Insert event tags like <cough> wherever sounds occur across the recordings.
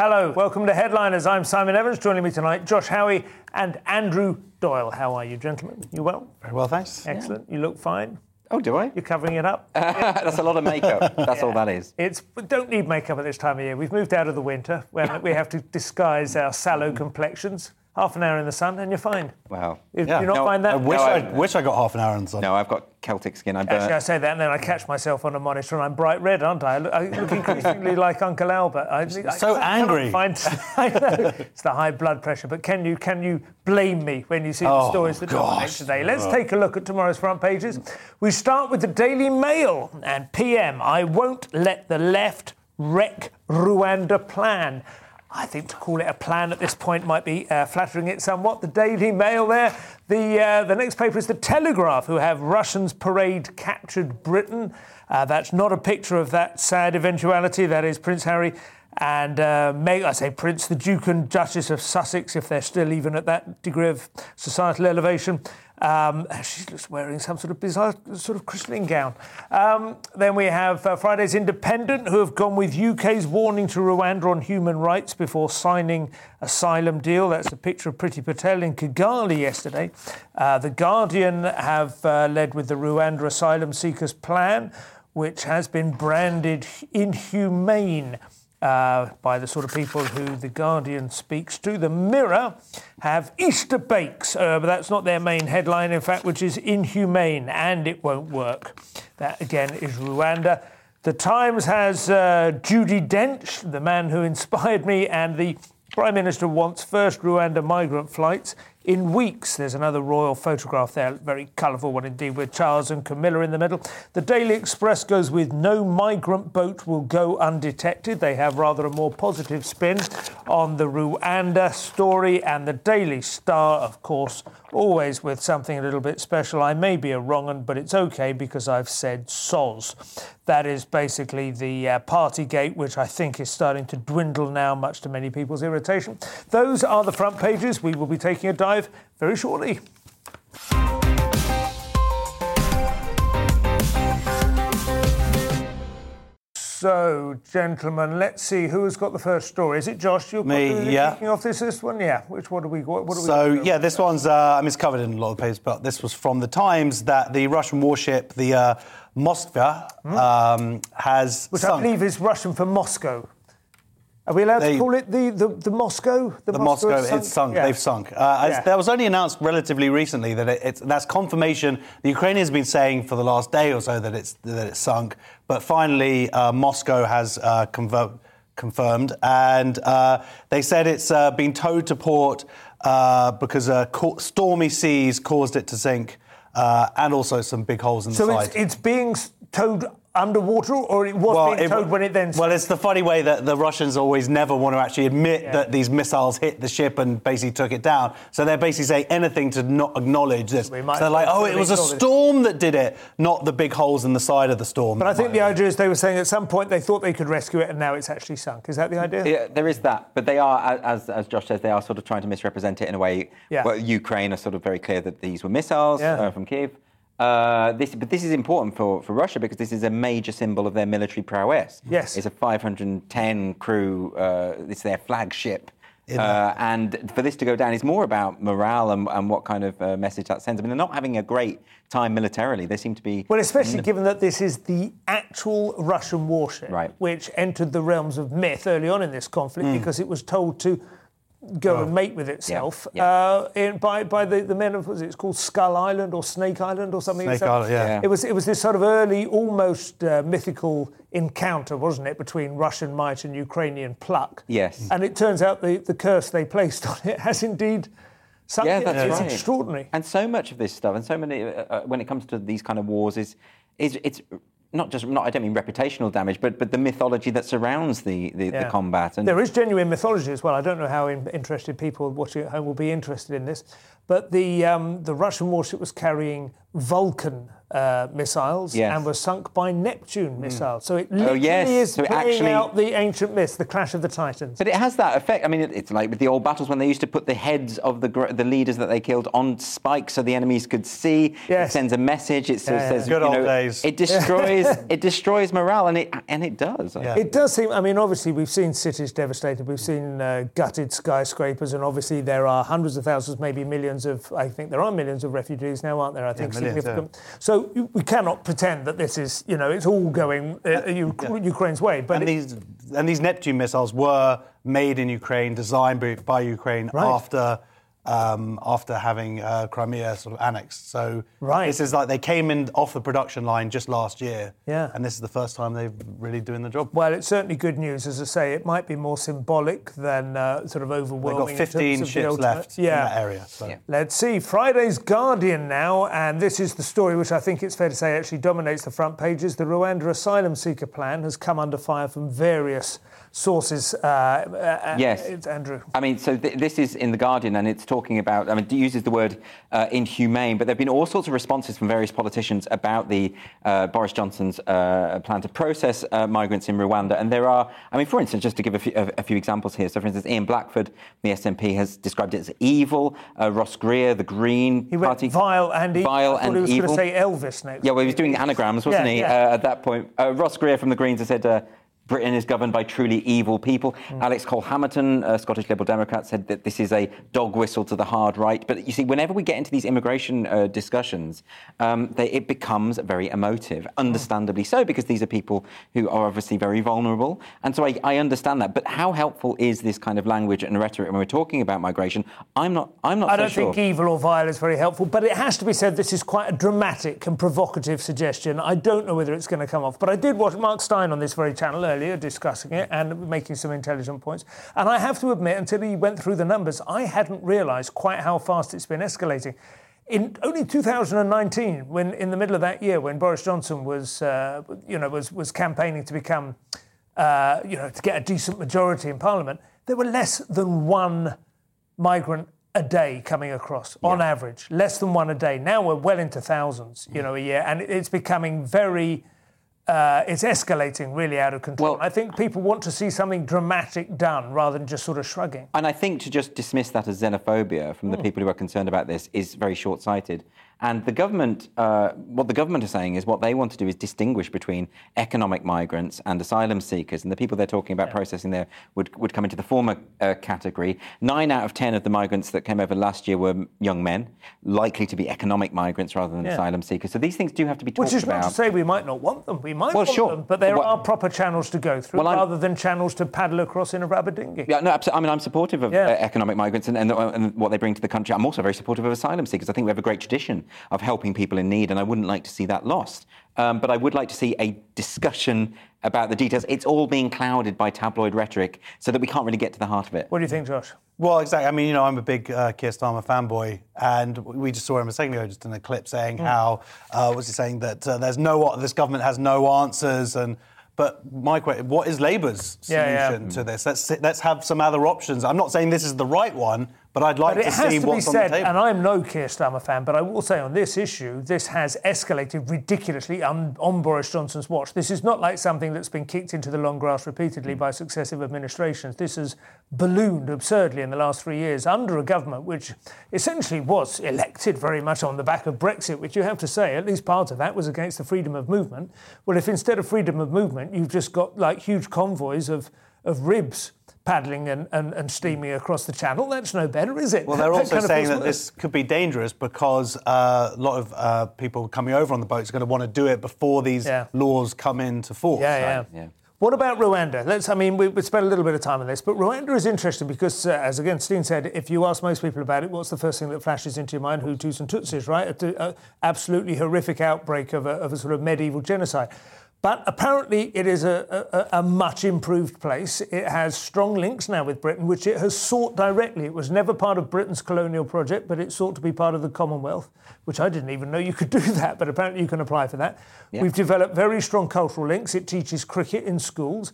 Hello, welcome to Headliners. I'm Simon Evans. Joining me tonight, Josh Howie and Andrew Doyle. How are you, gentlemen? You well? Very well, thanks. Excellent. You look fine. Oh, do I? You're covering it up. <laughs> That's a lot of makeup. <laughs> That's all that is. It's we don't need makeup at this time of year. We've moved out of the winter when we have to disguise our sallow complexions. Half an hour in the sun and you're fine. Wow. You, Yeah. you not No, find that? I wish No, I, I- wish I got half an hour in the sun. No, I've got Celtic skin. I burnt. Actually, I say that and then I catch myself on a monitor and I'm bright red, aren't I? I look, I look increasingly <laughs> like Uncle Albert. I, I So cannot angry. Find, <laughs> I know it's the high blood pressure, but can you can you blame me when you see the Oh, stories that dominate gosh. today? Let's oh. take a look at tomorrow's front pages. We start with the Daily Mail and PM. I won't let the left wreck Rwanda plan. I think to call it a plan at this point might be uh, flattering it somewhat. The Daily Mail there. The, uh, the next paper is The Telegraph, who have Russians parade captured Britain. Uh, that's not a picture of that sad eventuality. That is Prince Harry and uh, Meg, I say Prince, the Duke and Duchess of Sussex, if they're still even at that degree of societal elevation. Um, <sighs> she's wearing some sort of bizarre sort of christening gown. Um, then we have uh, Friday's Independent, who have gone with UK's warning to Rwanda on human rights before signing asylum deal. That's a picture of Priti Patel in Kigali yesterday. Uh, the Guardian have uh, led with the Rwanda asylum seekers plan, which has been branded inhumane uh, by the sort of people who the Guardian speaks to. The Mirror have Easter bakes, uh, but that's not their main headline, in fact, which is inhumane and it won't work. That again is Rwanda. The Times has uh, Judi Dench, the man who inspired me, and the Prime Minister wants first Rwanda migrant flights in weeks. There's another royal photograph there, very colourful one indeed, with Charles and Camilla in the middle. The Daily Express goes with no migrant boat will go undetected. They have rather a more positive spin on the Rwanda story. And the Daily Star, of course, always with something a little bit special. I may be a wrong un, but it's okay because I've said soz. That is basically the uh, party gate, which I think is starting to dwindle now, much to many people's irritation. Those are the front pages. We will be taking a dive very shortly. So, gentlemen, let's see who has got the first story. Is it Josh? You're Me, yeah. Kicking off this this one, yeah. Which one do we? What, what do we? So got? yeah, this one's uh, I mean it's covered in a lot of papers, but this was from the Times that the Russian warship, the uh, Moskva, um, has which I believe is Russian for Moscow. Are we allowed They- to call it the the, the Moscow? the Moscow, has it's sunk. Yeah. They've sunk. Uh, Yeah. That was only announced relatively recently that it, it's that's confirmation. The Ukrainians have been saying for the last day or so that it's that it's sunk, but finally uh, Moscow has uh, conver- confirmed, and uh, they said it's uh, been towed to port uh, because uh, stormy seas caused it to sink, uh, and also some big holes in the So side. it's, it's being towed underwater, or it was being it- towed when it then. Well, it's the funny way that the Russians always never want to actually admit Yeah. that these missiles hit the ship and basically took it down. So they're basically saying anything to not acknowledge this. So they're like, oh, it was a acknowledge it." storm that did it, not the big holes in the side of the storm. but I think the idea is they were saying at some point they thought they could rescue it, and now it's actually sunk. Is that the idea? Yeah, there is that, but they are, as, as Josh says, they are sort of trying to misrepresent it in a way. Yeah. Well, Ukraine are sort of very clear that these were missiles Yeah. uh, from Kiev. Uh, this, but this is important for, for Russia because this is a major symbol of their military prowess. Yes. It's a 510 crew, uh, it's their flagship. Uh, and for this to go down is more about morale and, and what kind of uh, message that sends. I mean, they're not having a great time militarily. They seem to be. Well, especially given that this is the actual Russian warship, Right. which entered the realms of myth early on in this conflict because it was told to go and mate with itself yeah. Uh, in, by, by the, the men of, was it it's called Skull Island or Snake Island or something? Snake that- Island, yeah. Yeah. It was, it was this sort of early, almost uh, mythical encounter, wasn't it, between Russian might and Ukrainian pluck? Yes. And it turns out the, the curse they placed on it has indeed sunk Yeah, that's It's right. extraordinary. And so much of this stuff, and so many, uh, uh, when it comes to these kind of wars, is is it's not just not I don't mean reputational damage, but but the mythology that surrounds the the, the combat. And there is genuine mythology as well. I don't know how in, interested people watching at home will be interested in this, but the um, the Russian warship was carrying Vulcan uh, missiles yes. and were sunk by Neptune mm. missiles. So it literally oh, yes. is so playing actually, out the ancient myth, the clash of the titans. But it has that effect. I mean, it, it's like with the old battles when they used to put the heads of the the leaders that they killed on spikes so the enemies could see. Yes. It sends a message. It yeah, says, Good you know, days. it destroys <laughs> it destroys morale, and it and it does. Yeah. It does seem. I mean, obviously we've seen cities devastated. We've seen uh, gutted skyscrapers, and obviously there are hundreds of thousands, maybe millions of. I think there are millions of refugees now, aren't there? I think millions, significant. So we cannot pretend that this is, you know, it's all going uh, U- yeah. Ukraine's way. But and it, these and these Neptune missiles were made in Ukraine, designed by, by Ukraine right. after um, after having uh, Crimea sort of annexed. So right. this is like they came in off the production line just last year. Yeah. And this is the first time they're really doing the job. Well, it's certainly good news. As I say, it might be more symbolic than uh, sort of overwhelming. They've got 15 ships left yeah. in that area. So. Yeah. Let's see. Friday's Guardian now, and this is the story which I think it's fair to say actually dominates the front pages. The Rwanda asylum seeker plan has come under fire from various sources. Uh, uh, yes, Andrew. I mean, so th- this is in the Guardian, and it's talking about. I mean, uses the word uh, inhumane, but there have been all sorts of responses from various politicians about the uh, Boris Johnson's uh, plan to process uh, migrants in Rwanda. And there are, I mean, for instance, just to give a few, a, a few examples here. So, for instance, Ian Blackford, the SNP, has described it as evil. Ross Greer, the Green he Party, vile and evil. Vile I and he was going to say Elvis next. Yeah, well, he was doing anagrams, wasn't yeah, he? Yeah. at that point, Ross Greer from the Greens has said Britain is governed by truly evil people. Mm. Alex Cole-Hamilton, a Scottish Liberal Democrat, said that this is a dog whistle to the hard right. But you see, whenever we get into these immigration uh, discussions, um, they, it becomes very emotive, understandably so, because these are people who are obviously very vulnerable. And so I, I, understand that. But how helpful is this kind of language and rhetoric when we're talking about migration? I'm not. I'm not. I so don't sure. think evil or vile is very helpful. But it has to be said, this is quite a dramatic and provocative suggestion. I don't know whether it's going to come off. But I did watch Mark Steyn on this very channel earlier earlier discussing it and making some intelligent points. And I have to admit, until he went through the numbers, I hadn't realised quite how fast it's been escalating. In only 2019, when in the middle of that year, when Boris Johnson was, uh, you know, was, was campaigning to become, uh, you know, to get a decent majority in Parliament, there were less than one migrant a day coming across on average, less than one a day. Now we're well into thousands, you know, a year, and it's becoming very uh, it's escalating really out of control. Well, I think people want to see something dramatic done rather than just sort of shrugging. And I think to just dismiss that as xenophobia from the mm. people who are concerned about this is very short sighted. And the government, uh, what the government are saying is what they want to do is distinguish between economic migrants and asylum seekers. And the people they're talking about yeah. processing there would, would come into the former uh, category. Nine out of ten of the migrants that came over last year were young men, likely to be economic migrants rather than yeah. asylum seekers. So these things do have to be talked about. Which is about. not to say we might not want them. We might well, want sure. them, but there well, are proper channels to go through well, rather than channels to paddle across in a rubber dinghy. Yeah, no, absolutely. I mean, I'm supportive of yeah. uh, economic migrants and, and, and what they bring to the country. I'm also very supportive of asylum seekers. I think we have a great tradition of helping people people in need, and I wouldn't like to see that lost. Um, but I would like to see a discussion about the details. It's all being clouded by tabloid rhetoric so that we can't really get to the heart of it. What do you think, Josh? Well, exactly. I mean, you know, I'm a big uh, Keir Starmer fanboy, and we just saw him a second ago, just in a clip, saying mm. how uh, was he saying that uh, there's no this government has no answers and. But my question: What is Labour's solution yeah, yeah. to this? Let's let's have some other options. I'm not saying this is the right one, but I'd like but to see to what's said, on the table. And I'm no Keir Starmer fan, but I will say on this issue, this has escalated ridiculously on, on Boris Johnson's watch. This is not like something that's been kicked into the long grass repeatedly mm. by successive administrations. This has ballooned absurdly in the last three years under a government which essentially was elected very much on the back of Brexit, which you have to say, at least part of that was against the freedom of movement. Well, if instead of freedom of movement, you've just got like huge convoys of, of ribs paddling and, and, and, steaming across the channel. That's no better, is it? Well, they're <laughs> also saying that this could be dangerous because uh, a lot of uh, people coming over on the boats are going to want to do it before these yeah. laws come into force. Yeah, yeah. yeah. What about Rwanda? Let's. I mean, we, we spent a little bit of time on this, but Rwanda is interesting because, uh, as again Steyn said, if you ask most people about it, what's the first thing that flashes into your mind? Hutus and Tutsis, right? An absolutely horrific outbreak of a, of a sort of medieval genocide. But apparently, it is a, a, a, much improved place. It has strong links now with Britain, which it has sought directly. It was never part of Britain's colonial project, but it sought to be part of the Commonwealth, which I didn't even know you could <laughs> do that, but apparently you can apply for that. Yeah. We've developed very strong cultural links. It teaches cricket in schools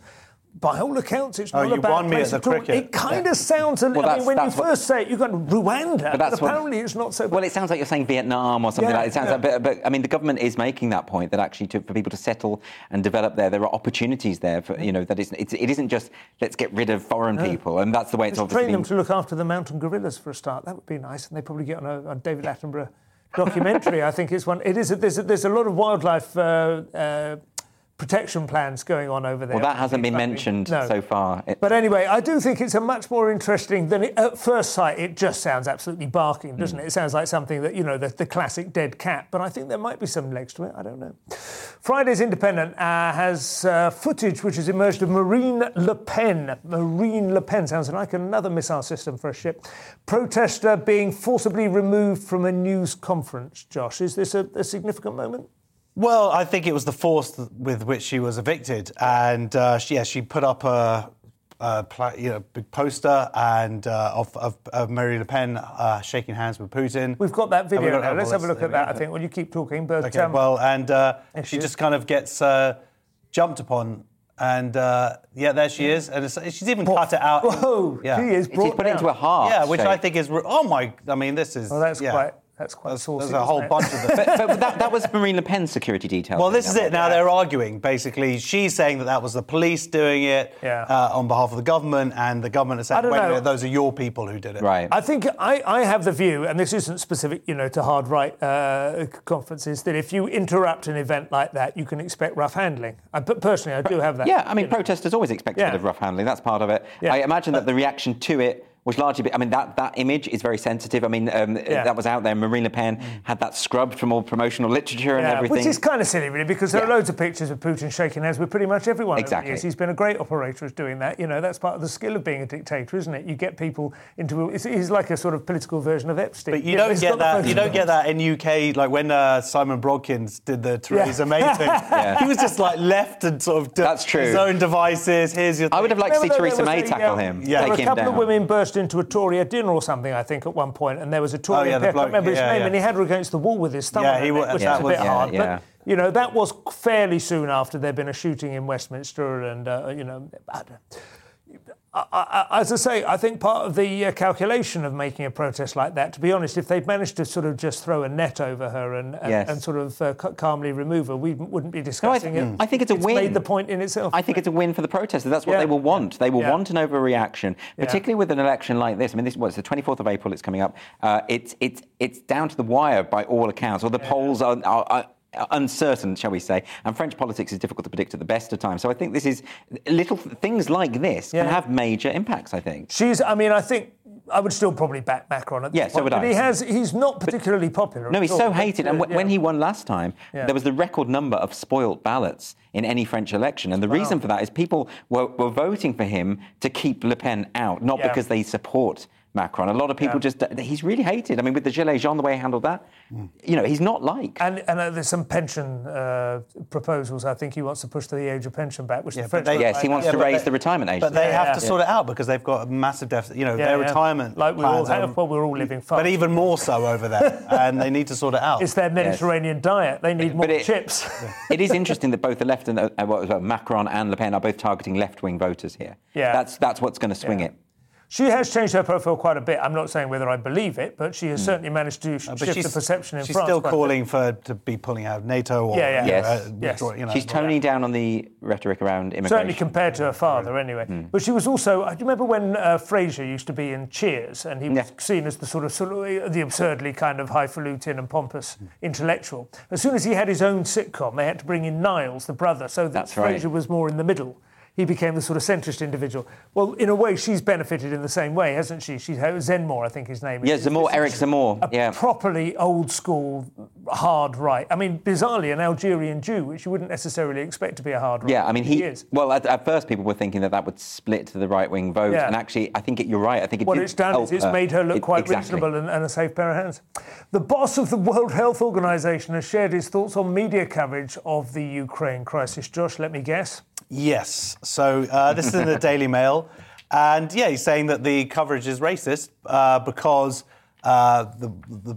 by all accounts, it's oh, not a bad place at all. Cricket. It kind yeah. of sounds. A, well, I mean, when you first say it, you've got Rwanda, but, but apparently what, it's not so. Well, it sounds like you're saying Vietnam or something yeah, like. It sounds yeah. like, but, but, I mean, the government is making that point that actually to, for people to settle and develop there, there are opportunities there. For you know that it's, it's it isn't just let's get rid of foreign people, and that's the way it's obviously. Train them to look after the mountain gorillas for a start. That would be nice, and they probably get on a, a David Attenborough documentary. I think it's one. It is. There's a, there's a lot of wildlife. Uh, uh, protection plans going on over there. Well, that hasn't been mentioned no. so far. It... But anyway, I do think it's a much more interesting than it, at first sight. It just sounds absolutely barking, doesn't mm. it? It sounds like something that you know, the, the, classic dead cat. But I think there might be some legs to it. I don't know. Friday's Independent uh, has uh, footage which has emerged of Marine Le Pen. Marine Le Pen sounds like another missile system for a ship. Protester being forcibly removed from a news conference. Josh, is this a, a significant moment? Well, I think it was the force with which she was evicted, and uh, she, yeah, she put up a, a you know, big poster and uh, of, of, of Marie Le Pen uh, shaking hands with Putin. We've got that video now. Let's have a look at that. I think. Well, you keep talking, but okay. Um, well, and uh, she just kind of gets uh, jumped upon and uh, yeah, there she is, and she's even cut it out. Whoa, yeah. she is brought She's put it into a heart. Yeah, which shape. I think is oh my, I mean, this is. Oh, that's yeah. quite. That's quite there's, saucy. There's a whole it? bunch of them. but, <laughs> but that, that, was Marine Le Pen's security detail. Well, this is it. Now they're arguing. Basically, she's saying that that was the police doing it yeah. uh, on behalf of the government, and the government is saying, "Wait know. a minute, those are your people who did it." Right. I think I, I have the view, and this isn't specific, you know, to hard right uh, conferences, that if you interrupt an event like that, you can expect rough handling. I, but personally, I do have that. Yeah, I mean, protesters know. always expect yeah. a bit of rough handling. That's part of it. Yeah. I imagine that the reaction to it was largely, I mean, that, that image is very sensitive. I mean, um, yeah. that was out there. Marine Le Pen mm. had that scrubbed from all promotional literature and yeah, everything. Which is kind of silly, really, because there yeah. are loads of pictures of Putin shaking hands with pretty much everyone. Exactly. He's been a great operator at doing that. You know, that's part of the skill of being a dictator, isn't it? You get people into. He's like a sort of political version of Epstein. But you, you don't know, get that. You don't get that in UK. Like when uh, Simon Brodkins did the Theresa May thing, <laughs> he was just like left and sort of that's true. his own devices. Here's your. I would have liked to see Theresa May tackle him. Yeah, a couple of women burst into a Tory dinner or something, I think, at one point, and there was a Tory oh, yeah, I can't remember his yeah, name, yeah. and he had her against the wall with his thumb yeah, he, it, which yeah, was a bit hard. But, you know, that was fairly soon after there'd been a shooting in Westminster, and, uh, you know, I, I, as I say, I think part of the uh, calculation of making a protest like that, to be honest, if they'd managed to sort of just throw a net over her and, and, yes. and sort of uh, calmly remove her, we wouldn't be discussing no, I, it. I think it's a it's win. Made the point in itself. I think it's a win for the protesters. That's what yeah. they will want. They will yeah. want an overreaction, particularly yeah. with an election like this. I mean, this was the 24th of April. It's coming up. Uh, it's it's it's down to the wire by all accounts. All the polls are, are, are uncertain, shall we say, and French politics is difficult to predict at the best of times. So I think this is little things like this yeah. can have major impacts. I think she's. I mean, I think I would still probably back Macron at yeah, so would but I. he has. He's not particularly but, popular. No, he's so hated. And w- yeah. when he won last time, yeah. there was the record number of spoilt ballots in any French election, and the wow. reason for that is people were, were voting for him to keep Le Pen out, not yeah. because they support Macron. A lot of people yeah. just, he's really hated. I mean, with the Gilets jaunes, the way he handled that, mm. you know, he's not like. And, and uh, there's some pension uh, proposals. I think he wants to push the age of pension back, which yeah, the French. They, yes, he wants yeah, to raise they, the retirement age. But they have to sort it out because they've got a massive deficit. You know, their retirement. Like we all have, well, we're all living fast. But even more so over there, and they need to sort it out. It's their Mediterranean yes. diet. They need more it, chips. <laughs> it is interesting that both the left and uh, what was Macron and Le Pen are both targeting left-wing voters here. Yeah, that's that's what's going to swing it. She has changed her profile quite a bit. I'm not saying whether I believe it, but she has mm. certainly managed to sh- uh, shift the perception in she's France. She's still calling for to be pulling out of NATO or yeah, yeah. yes. Uh, yes. You know, she's toning down on the rhetoric around immigration. Certainly compared to her father, anyway. Mm. But she was also. Do you remember when uh, Frasier used to be in Cheers, and he was yeah. seen as the sort of, sort of the absurdly kind of highfalutin and pompous mm. intellectual. As soon as he had his own sitcom, they had to bring in Niles, the brother, so that That's Frasier right. was more in the middle he became the sort of centrist individual. Well, in a way, she's benefited in the same way, hasn't she? She's Zenmore, I think his name is. Yeah, Zemmour, Eric Zemmour. A yeah. properly old school, hard right. I mean, bizarrely, an Algerian Jew, which you wouldn't necessarily expect to be a hard right. Yeah, I mean, he, is. Well, at, at, first, people were thinking that that would split to the right wing vote. Yeah. And actually, I think it, you're right. I think it what it's done is it's her. made her look It- quite exactly. reasonable and, and a safe pair of hands. The boss of the World Health Organization has shared his thoughts on media coverage of the Ukraine crisis. Josh, let me guess. Yes. So uh, this is in the Daily Mail. And yeah, he's saying that the coverage is racist uh, because uh, the, the,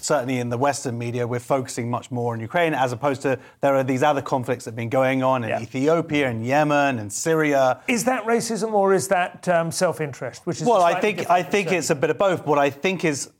certainly in the Western media, we're focusing much more on Ukraine as opposed to there are these other conflicts that have been going on in Yeah. Ethiopia and Yemen and Syria. Is that racism or is that um, self-interest? Which is Well, I think I think it's a bit of both. What I think is,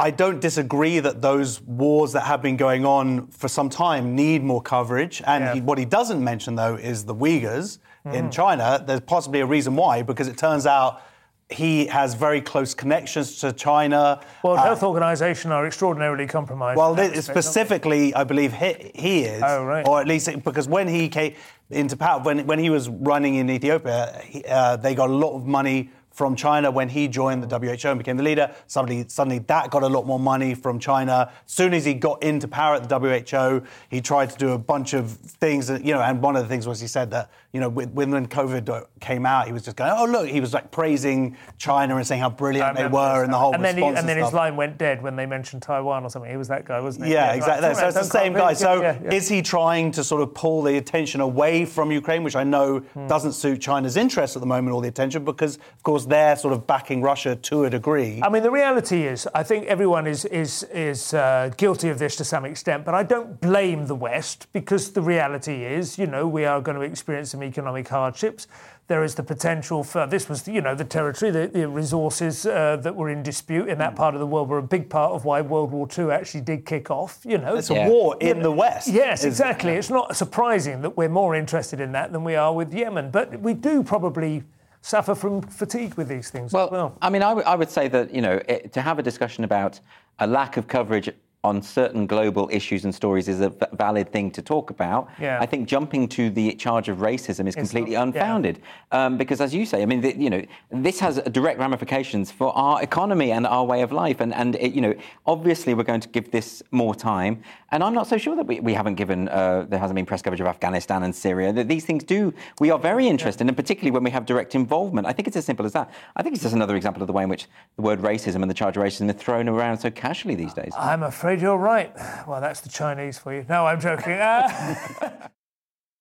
I don't disagree that those wars that have been going on for some time need more coverage. And Yeah. he, what he doesn't mention though is the Uyghurs Mm. in China. There's possibly a reason why, because it turns out he has very close connections to China. World Uh, Health Organization are extraordinarily compromised. well, this, respect, they? specifically, I believe he, he is. Oh, right. Or at least it- because when he came into power, when, when he was running in Ethiopia, he, uh, they got a lot of money from China when he joined the WHO and became the leader. Suddenly, suddenly that got a lot more money from China. As soon as he got into power at the WHO, he tried to do a bunch of things. That, you know, and one of the things was he said that you know when, when COVID came out, he was just going, "Oh look," he was like praising China and saying how brilliant they were this and the whole and then, he, response and then stuff. his line went dead when they mentioned Taiwan or something. He was that guy, wasn't he? Yeah, right. exactly. So it's the same guy. So Yeah, yeah. is he trying to sort of pull the attention away from Ukraine, which I know Hmm. doesn't suit China's interests at the moment, all the attention, because of course they're sort of backing Russia to a degree. I mean, the reality is, I think everyone is is is uh, guilty of this to some extent, but I don't blame the West because the reality is, you know, we are going to experience some economic hardships. There is the potential for this was, you know, the territory, the, the resources uh, that were in dispute in that part of the world were a big part of why World War II actually did kick off. You know, it's a Yeah. war in the West. Yes, is- exactly. It's not surprising that we're more interested in that than we are with Yemen, but we do probably suffer from fatigue with these things Well, as well. I mean, I would- would say that you know it, to have a discussion about a lack of coverage on certain global issues and stories is a v- valid thing to talk about. Yeah. I think jumping to the charge of racism is completely not- yeah. unfounded um, because, as you say, I mean, the, you know, this has direct ramifications for our economy and our way of life, and and it, you know, obviously we're going to give this more time, and I'm not so sure that we, we haven't given uh, there hasn't been press coverage of Afghanistan and Syria. That these things do we are very interested, and particularly when we have direct involvement. I think it's as simple as that. I think it's just another example of the way in which the word racism and the charge of racism are thrown around so casually these days. I'm afraid you're right. Well, that's the Chinese for you. No, I'm joking. Uh,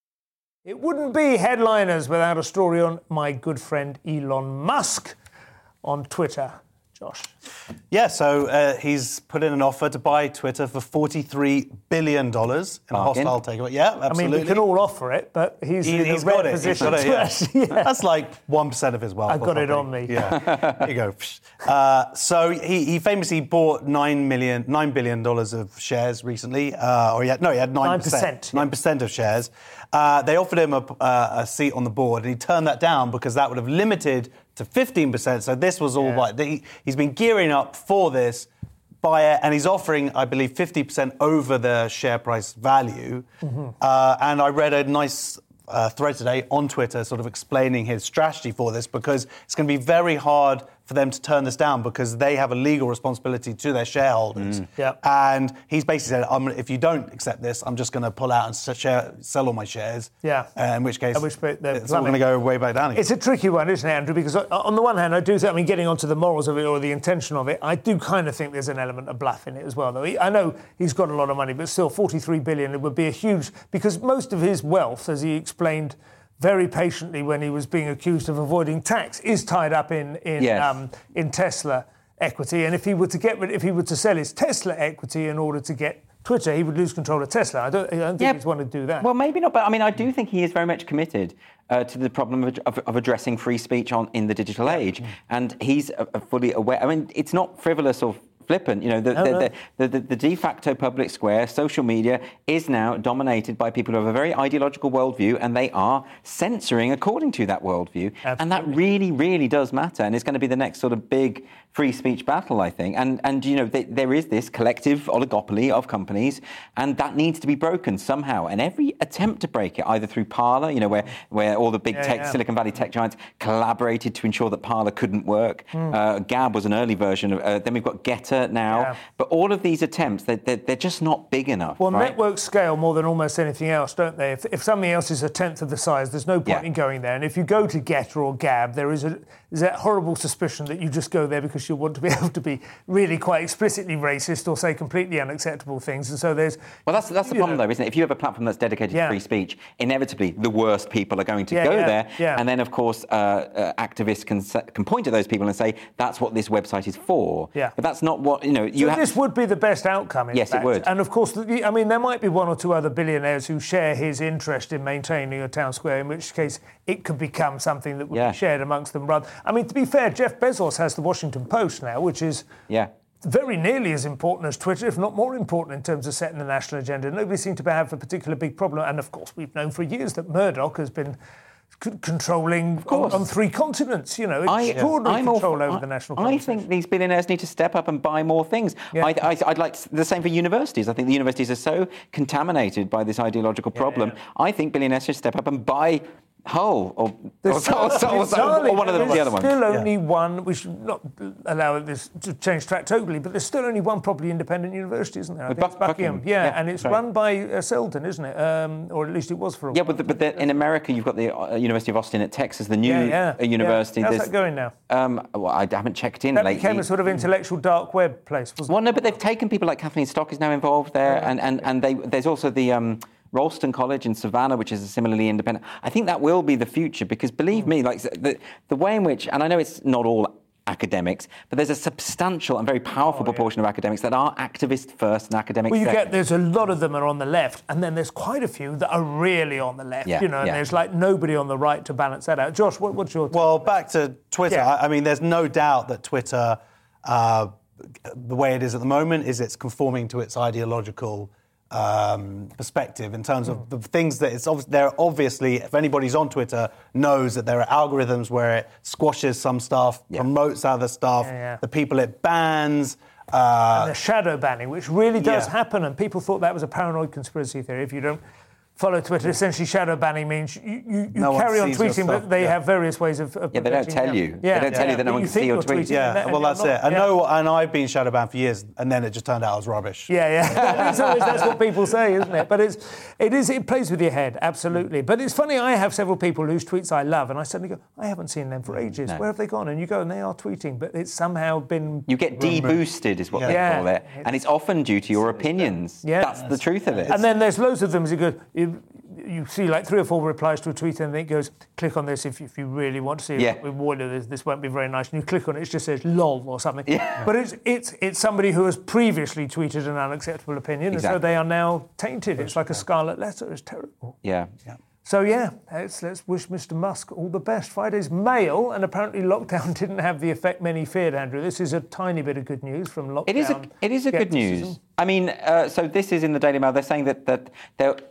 <laughs> it wouldn't be headliners without a story on my good friend Elon Musk on Twitter. Josh. Yeah, so uh, he's put in an offer to buy Twitter for $43 billion in a hostile takeover. Yeah, absolutely. I mean, we can all offer it, but he's He, in has a rare got it. He's position got it, yeah. yeah. <laughs> That's like 1% of his wealth. I've or got it on me. Yeah. There you go. <laughs> Uh, so he, he famously bought $9, million, $9 billion of shares recently. Uh, or he had, no, he had 9%. 9%, 9% of shares. Uh, they offered him a, uh, a seat on the board, and he turned that down because that would have limited to 15%. So this was all Yeah. right. He, he's been gearing up for this buy it, and he's offering, I believe, 50% over the share price value. Mm-hmm. Uh, and I read a nice uh, thread today on Twitter sort of explaining his strategy for this because it's going to be very hard for them to turn this down because they have a legal responsibility to their shareholders. Yep. And he's basically said, I'm, if you don't accept this, I'm just going to pull out and share, sell all my shares. Yeah. Uh, in which case, At which point they're it's all going to go way back down again. It's a tricky one, isn't it, Andrew? Because on the one hand, I do think, I mean, getting onto the morals of it or the intention of it, I do kind of think there's an element of bluff in it as well, though. He, I know he's got a lot of money, but still, 43 billion, it would be a huge, because most of his wealth, as he explained very patiently when he was being accused of avoiding tax, is tied up in, in, Yes. um, in Tesla equity. And if he were to get rid, if he were to sell his Tesla equity in order to get Twitter, he would lose control of Tesla. I don't, I don't think Yeah. he's want to do that. Well, maybe not, but I mean, I do think he is very much committed uh, to the problem of, of, of addressing free speech on in the digital age, and he's uh, uh, fully aware. I mean, it's not frivolous or flippant. You know, the, No, the, no. The, the, de facto public square, social media, is now dominated by people who have a very ideological worldview, and they are censoring according to that worldview. And that really, really does matter, and it's going to be the next sort of big free speech battle, I think. And and you know, th- there is this collective oligopoly of companies, and that needs to be broken somehow. And every attempt to break it, either through Parler, you know, where where all the big Yeah, tech, yeah. Silicon Valley tech giants collaborated to ensure that Parler couldn't work. Uh, Gab was an early version of. Uh, then we've got Gettr now. Yeah. But all of these attempts, they, they, they're just not big enough. Well, right? networks scale more than almost anything else, don't they? If, if something else is a tenth of the size, there's no point in going there. And if you go to Gettr or Gab, there is a is that horrible suspicion that you just go there because you want to be <laughs> able to be really quite explicitly racist or say completely unacceptable things. And so there's Well, that's, that's the problem, know, though, isn't it? If you have a platform that's dedicated Yeah. to free speech, inevitably the worst people are going to Yeah, go yeah, there. And then, of course, uh, uh, activists can, can point at those people and say, that's what this website is for. Yeah. But that's not what, you know, you So have. this would be the best outcome. In Yes, it would. And of course, I mean, there might be one or two other billionaires who share his interest in maintaining a town square. In which case, it could become something that would Yeah. be shared amongst them. Rather, I mean, to be fair, Jeff Bezos has the Washington Post now, which is Yeah. very nearly as important as Twitter, if not more important in terms of setting the national agenda. Nobody seemed to have a particular big problem. And of course, we've known for years that Murdoch has been c- controlling on, on three continents. You know, extraordinary I'm all control for- over I- the national. I think these billionaires need to step up and buy more things. Yeah. I, I, I'd like the same for universities. I think the universities are so contaminated by this ideological problem. I think billionaires should step up and buy Hull or, or, There's or- or- or- bizarrely, or one of the, the other ones. still only one. We should not allow this to change track totally, but there's still only one properly independent university, isn't there? I think Buck- Buckingham. Buckingham. Yeah, Yeah, and it's right. run by uh, Seldon, isn't it? Um, or at least it was for a Yeah, while. but, the, but the, in America, you've got the uh, University of Austin at Texas, the new yeah, yeah, uh, university. Yeah. How's that going now? Um, well, I haven't checked in That lately. became a sort of intellectual dark web place, wasn't Well, no, but they've taken people like Kathleen Stock is now involved there, and, and, and they, there's also the um, Ralston College in Savannah, which is a similarly independent. I think that will be the future because believe me, like the, the way in which, and I know it's not all academics, but there's a substantial and very powerful proportion of academics that are activist first and academic Oh, Well, you second. get there's a lot of them are on the left, and then there's quite a few that are really on the left. Yeah, you know, and yeah. there's like nobody on the right to balance that out. Josh, what, what's your take? Well, back to Twitter. Yeah. I, I mean, there's no doubt that Twitter, uh, the way it is at the moment, is it's conforming to its ideological um, perspective in terms of the things that it's obvi- there. Obviously, if anybody's on Twitter, knows that there are algorithms where it squashes some stuff, Yeah. promotes other stuff. Yeah, yeah. The people it bans. Uh, the shadow banning, which really does Yeah. happen, and people thought that was a paranoid conspiracy theory. If you don't follow Twitter, essentially shadow banning means you, you, you No one carry on sees your tweeting, stuff, but they yeah. have various ways of. of Yeah, they don't preventing tell them. you. They don't tell you that no but one can think see your you're tweets. tweeting, yeah, and then well, you're that's not. it. I Yeah. know, and I've been shadow banned for years, and then it just turned out I was rubbish. Yeah, yeah. <laughs> it's always, that's what people say, isn't it? But it's, it is, it plays with your head, absolutely. But it's funny. I have several people whose tweets I love, and I suddenly go, I haven't seen them for mm, ages. No. Where have they gone? And you go, and they are tweeting, but it's somehow been. You get deboosted, is what they Yeah. call it, and it's often due to your uh, opinions. Yeah. That's the truth of it. And then there's loads of them as you go. You, you see like three or four replies to a tweet, and then it goes, click on this if, if you really want to see. Yeah. We warn you, this, this won't be very nice. And you click on it, it just says lol or something. Yeah. But it's it's it's somebody who has previously tweeted an unacceptable opinion, and so they are now tainted. It's like a scarlet letter. It's terrible. Yeah. yeah. So yeah, let's, let's wish Mr. Musk all the best. Friday's mail, and apparently lockdown <laughs> didn't have the effect many feared. Andrew, this is a tiny bit of good news from lockdown. It is a, it is a good news. I mean, uh, so this is in the Daily Mail. They're saying that, that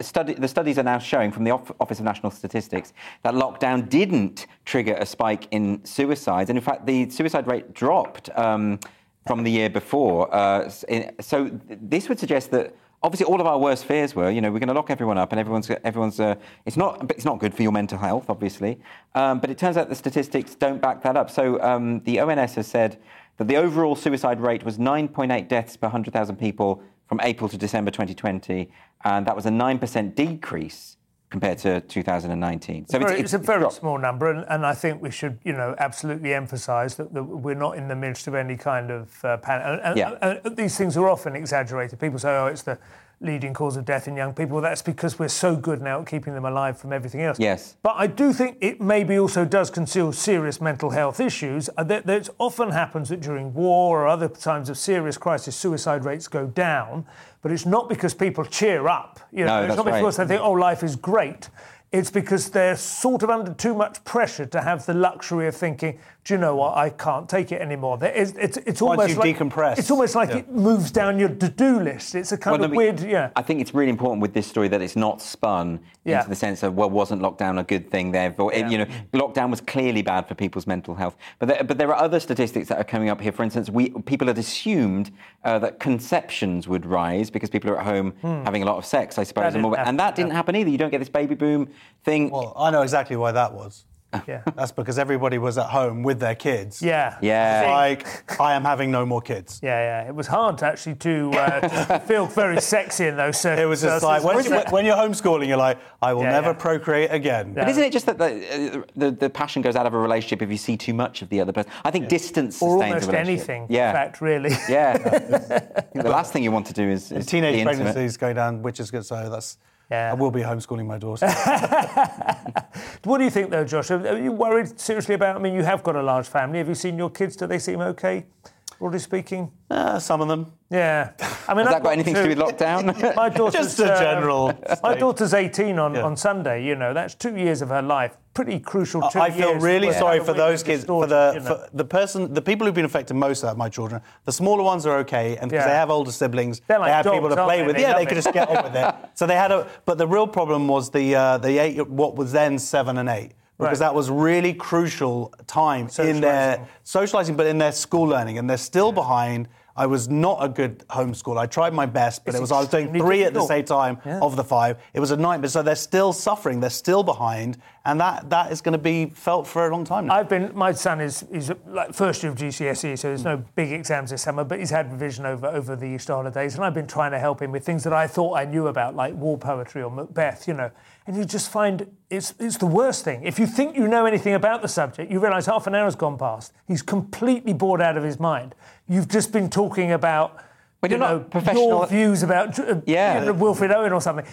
study, the studies are now showing from the Office of National Statistics that lockdown didn't trigger a spike in suicides. And in fact, the suicide rate dropped um, from the year before. Uh, so this would suggest that. Obviously, all of our worst fears were, you know, we're going to lock everyone up, and everyone's, everyone's. Uh, it's not, it's not good for your mental health, obviously. Um, but it turns out the statistics don't back that up. So um, the ONS has said that the overall suicide rate was 9.8 deaths per 100,000 people from April to December 2020, and that was a 9% decrease compared to 2019. So Very- it's, a very dropped. small number, and, and I think we should, you know, absolutely emphasise that, that we're not in the midst of any kind of uh, panic. And, and- Yeah. and these things are often exaggerated. People say, "Oh, it's the leading cause of death in young people." That's because we're so good now at keeping them alive from everything else. Yes. But I do think it maybe also does conceal serious mental health issues. Uh, That, that often happens that during war or other times of serious crisis, suicide rates go down. But it's not because people cheer up. You know, No, it's that's not because right. they think, "Oh, life is great." it's because they're sort of under too much pressure to have the luxury of thinking, do you know what, I can't take it anymore. There is- It's, it's, almost you've like, decompressed. It's almost like Yeah. it moves down your to-do list. It's a kind Well, of no, weird, yeah. I think it's really important with this story that it's not spun Yeah. into the sense of well, wasn't lockdown a good thing? Therefore, it- Yeah. you know, lockdown was clearly bad for people's mental health. But there, but there are other statistics that are coming up here. For instance, we people had assumed uh, that conceptions would rise because people are at home having a lot of sex. I suppose, Hmm. That and, more- didn't and that didn't no. happen either. You don't get this baby boom thing. Well, I know exactly why that was. Yeah. That's because everybody was at home with their kids. Yeah. Yeah. Like, I am having no more kids. Yeah, yeah. It was hard actually to, uh, <laughs> feel very sexy in those circumstances. It was just like, when, you, when you're homeschooling, you're like, I will Yeah, never yeah. procreate again. But isn't it just that the, uh, the the passion goes out of a relationship if you see too much of the other person? I think distance or sustains almost a anything, Yeah. in fact, really. Yeah. <laughs> The last thing you want to do is, is Teenage be intimate. pregnancies going down, which is good. So that's, Yeah. I will be homeschooling my daughter. <laughs> What do you think, though, Josh? Are are you worried seriously about? I mean, you have got a large family. Have you seen your kids? Do they seem okay, broadly speaking? uh, some of them. Yeah. I mean, Has I've that got anything to do with lockdown? <laughs> My daughter's Just a uh, general My daughter's 18 on, Yeah. on Sunday. You know, that's two years of her life. Pretty crucial. Two I feel years really sorry for those kids, for the you know. for the person, the people who've been affected most of that, my children. The smaller ones are okay, and because Yeah. they have older siblings, They're like they have people to play they? with. They yeah, love they could just get on with it. <laughs> So they had a, but the real problem was the uh, the eight, what was then seven and eight. Because Right. that was really crucial time in their socializing, but in their school learning, and they're still behind. I was not a good homeschool. I tried my best, but It's it was I was doing three at the same time Yeah. of the five. It was a nightmare. So they're still suffering. They're still behind, and that that is going to be felt for a long time now. I've been. My son is is like first year of GCSE, so there's no big exams this summer. But he's had revision over over the Easter holidays, and I've been trying to help him with things that I thought I knew about, like war poetry or Macbeth. You know, and you just find it's it's the worst thing. If you think you know anything about the subject, you realise half an hour's gone past. He's completely bored out of his mind. You've just been talking about. But you know, professional- your views about uh, Yeah. you know, Wilfred Owen or something.